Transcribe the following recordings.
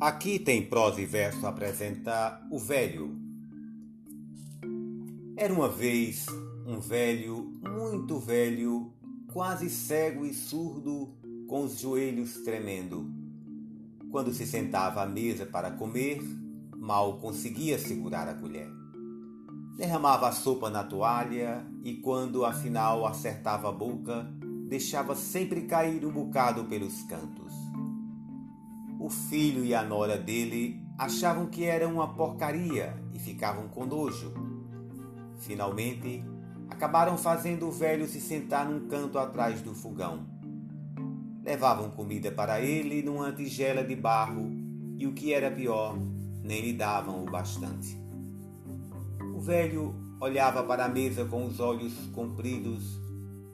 Aqui tem prosa e verso a apresentar o velho. Era uma vez um velho, muito velho, quase cego e surdo, com os joelhos tremendo. Quando se sentava à mesa para comer, mal conseguia segurar a colher. Derramava a sopa na toalha e, quando afinal acertava a boca, deixava sempre cair um bocado pelos cantos. O filho e a nora dele achavam que era uma porcaria e ficavam com nojo. Finalmente, acabaram fazendo o velho se sentar num canto atrás do fogão. Levavam comida para ele numa tigela de barro e, o que era pior, nem lhe davam o bastante. O velho olhava para a mesa com os olhos compridos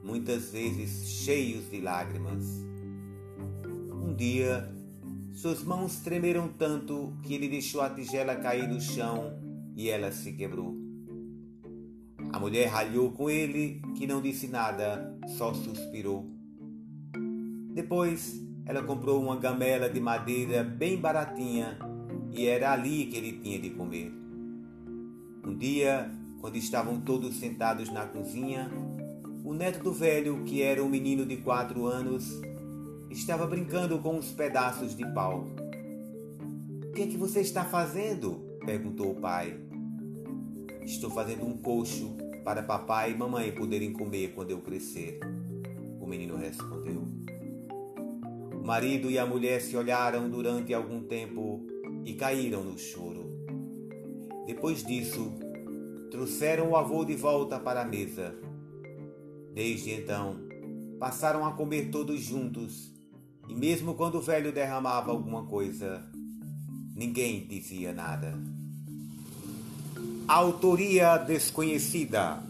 muitas vezes cheios de lágrimas. Um dia, suas mãos tremeram tanto que ele deixou a tigela cair no chão e ela se quebrou. A mulher ralhou com ele, que não disse nada, só suspirou. Depois, ela comprou uma gamela de madeira bem baratinha e era ali que ele tinha de comer. Um dia, quando estavam todos sentados na cozinha, o neto do velho, que era um menino de quatro anos, estava brincando com uns pedaços de pau. O que é que você está fazendo? perguntou o pai. Estou fazendo um coxo para papai e mamãe poderem comer quando eu crescer. O menino respondeu. O marido e a mulher se olharam durante algum tempo e caíram no choro. Depois disso, trouxeram o avô de volta para a mesa Desde então, passaram a comer todos juntos, e mesmo quando o velho derramava alguma coisa, ninguém dizia nada. Autoria desconhecida.